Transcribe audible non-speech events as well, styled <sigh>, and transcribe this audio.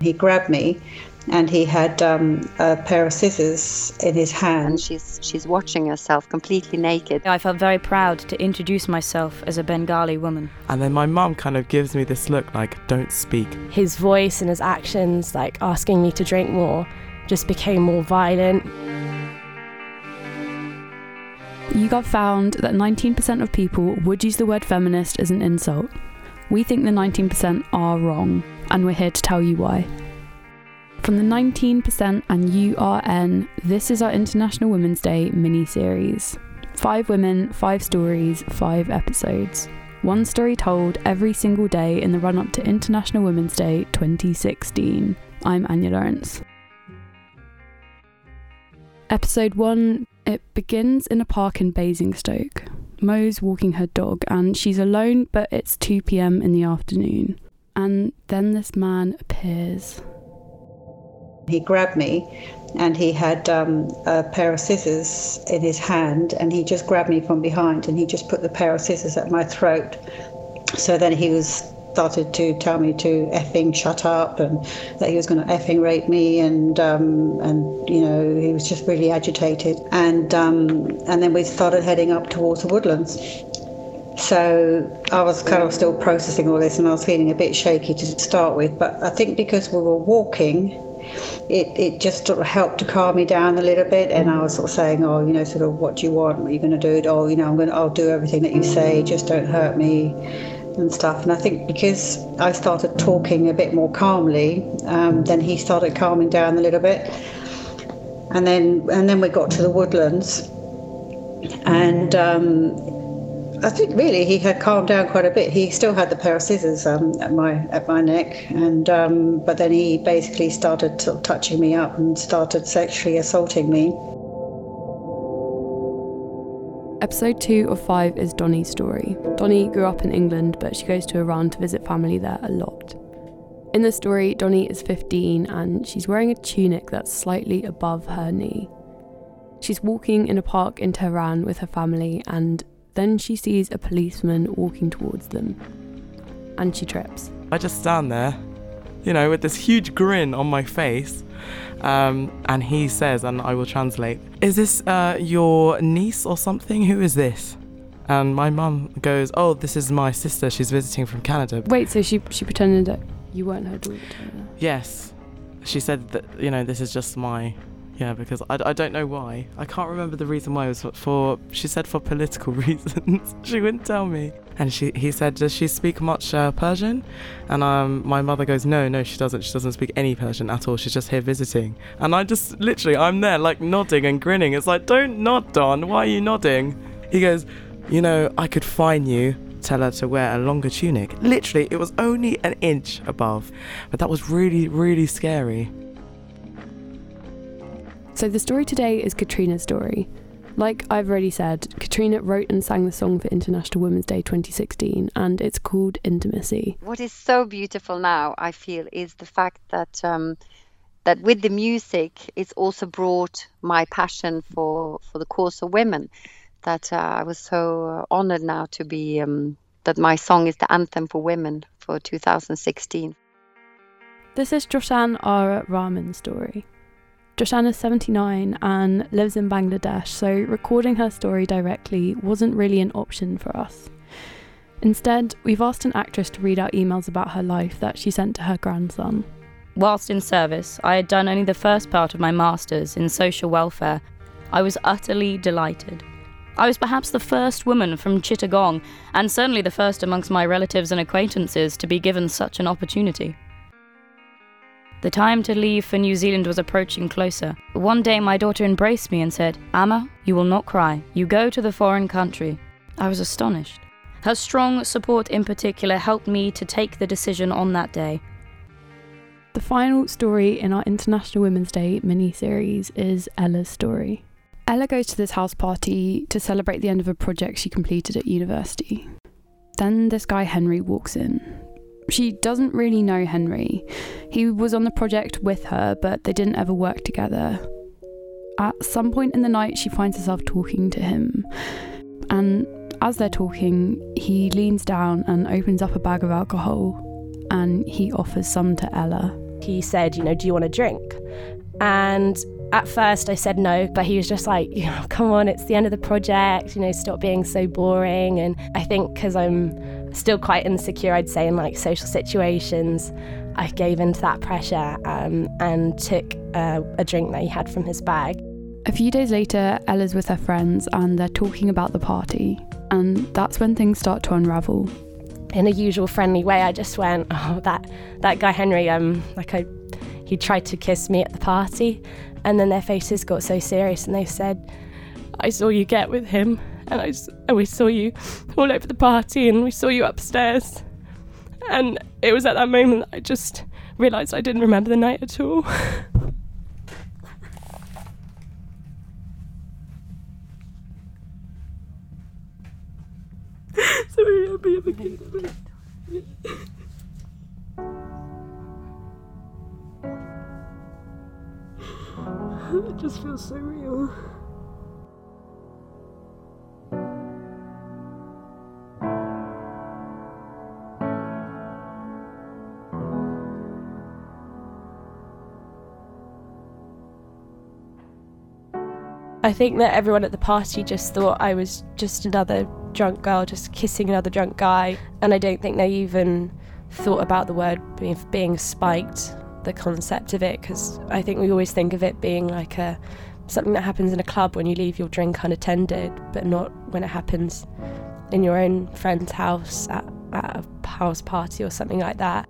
He grabbed me and he had um, a pair of scissors in his hand. And she's she's watching herself completely naked. I felt very proud to introduce myself as a Bengali woman. And then my mum kind of gives me this look like, don't speak. His voice and his actions, like asking me to drink more, just became more violent. YouGov found that 19% of people would use the word feminist as an insult. We think the 19% are wrong, and we're here to tell you why. From the 19% and URN, this is our International Women's Day mini series. Five women, five stories, five episodes. One story told every single day in the run up to International Women's Day 2016. I'm Anya Lawrence. Episode 1 It begins in a park in Basingstoke. Mo's walking her dog and she's alone, but it's 2 pm in the afternoon. And then this man appears. He grabbed me and he had um, a pair of scissors in his hand and he just grabbed me from behind and he just put the pair of scissors at my throat. So then he was started to tell me to effing shut up and that he was going to effing rape me and um, and you know he was just really agitated and um, and then we started heading up towards the woodlands. So I was kind of still processing all this and I was feeling a bit shaky to start with, but I think because we were walking it, it just sort of helped to calm me down a little bit. And I was sort of saying, oh, you know, sort of, what do you want? What are you going to do? Oh, you know, I'm going to, I'll do everything that you say. Just don't hurt me and stuff. And I think because I started talking a bit more calmly, um, then he started calming down a little bit. And then, and then we got to the woodlands, and um, I think really he had calmed down quite a bit. He still had the pair of scissors um, at my at my neck, and um, but then he basically started sort of touching me up and started sexually assaulting me. Episode 2 of 5 is Donnie's story. Donnie grew up in England, but she goes to Iran to visit family there a lot. In the story, Donnie is 15 and she's wearing a tunic that's slightly above her knee. She's walking in a park in Tehran with her family, and then she sees a policeman walking towards them, and she trips. I just stand there, you know, with this huge grin on my face. Um, and he says, and I will translate, Is this uh, your niece or something? Who is this? And my mum goes, Oh, this is my sister. She's visiting from Canada. Wait, so she, she pretended that you weren't her daughter? Yes. She said that, you know, this is just my yeah, because I, I don't know why. I can't remember the reason why. It was for, she said for political <laughs> reasons. she wouldn't tell me. And she he said, does she speak much uh, Persian? And um, my mother goes, no, no, she doesn't. She doesn't speak any Persian at all. She's just here visiting. And I just literally, I'm there like nodding and grinning. It's like, don't nod, Don. Why are you nodding? He goes, you know, I could fine you tell her to wear a longer tunic. Literally, it was only an inch above. But that was really, really scary. So the story today is Katrina's story. Like I've already said, Katrina wrote and sang the song for International Women's Day 2016, and it's called Intimacy. What is so beautiful now, I feel, is the fact that um, that with the music, it's also brought my passion for for the cause of women. That uh, I was so honored now to be um, that my song is the anthem for women for 2016. This is Joshan Ara Rahman's story. Joshan is 79 and lives in Bangladesh, so recording her story directly wasn't really an option for us. Instead, we've asked an actress to read out emails about her life that she sent to her grandson. Whilst in service, I had done only the first part of my master's in social welfare. I was utterly delighted. I was perhaps the first woman from Chittagong, and certainly the first amongst my relatives and acquaintances to be given such an opportunity. The time to leave for New Zealand was approaching closer. One day, my daughter embraced me and said, Amma, you will not cry. You go to the foreign country. I was astonished. Her strong support, in particular, helped me to take the decision on that day. The final story in our International Women's Day mini series is Ella's story. Ella goes to this house party to celebrate the end of a project she completed at university. Then this guy Henry walks in, she doesn't really know Henry. He was on the project with her, but they didn't ever work together. At some point in the night, she finds herself talking to him. And as they're talking, he leans down and opens up a bag of alcohol and he offers some to Ella. He said, You know, do you want a drink? And at first I said no, but he was just like, come on, it's the end of the project, you know, stop being so boring. And I think because I'm still quite insecure, I'd say, in like social situations, I gave into that pressure um, and took uh, a drink that he had from his bag. A few days later, Ella's with her friends and they're talking about the party. And that's when things start to unravel. In a usual friendly way, I just went, <laughs> "Oh, that that guy Henry, um, like I, he tried to kiss me at the party," and then their faces got so serious, and they said, "I saw you get with him, and I and we saw you all over the party, and we saw you upstairs." And it was at that moment that I just realised I didn't remember the night at all. <laughs> Sorry, I'll be a kid. <laughs> It just feels so real. I think that everyone at the party just thought I was just another drunk girl just kissing another drunk guy. And I don't think they even thought about the word being, spiked, the concept of it, because I think we always think of it being like a something that happens in a club when you leave your drink unattended, but not when it happens in your own friend's house at, at a house party or something like that.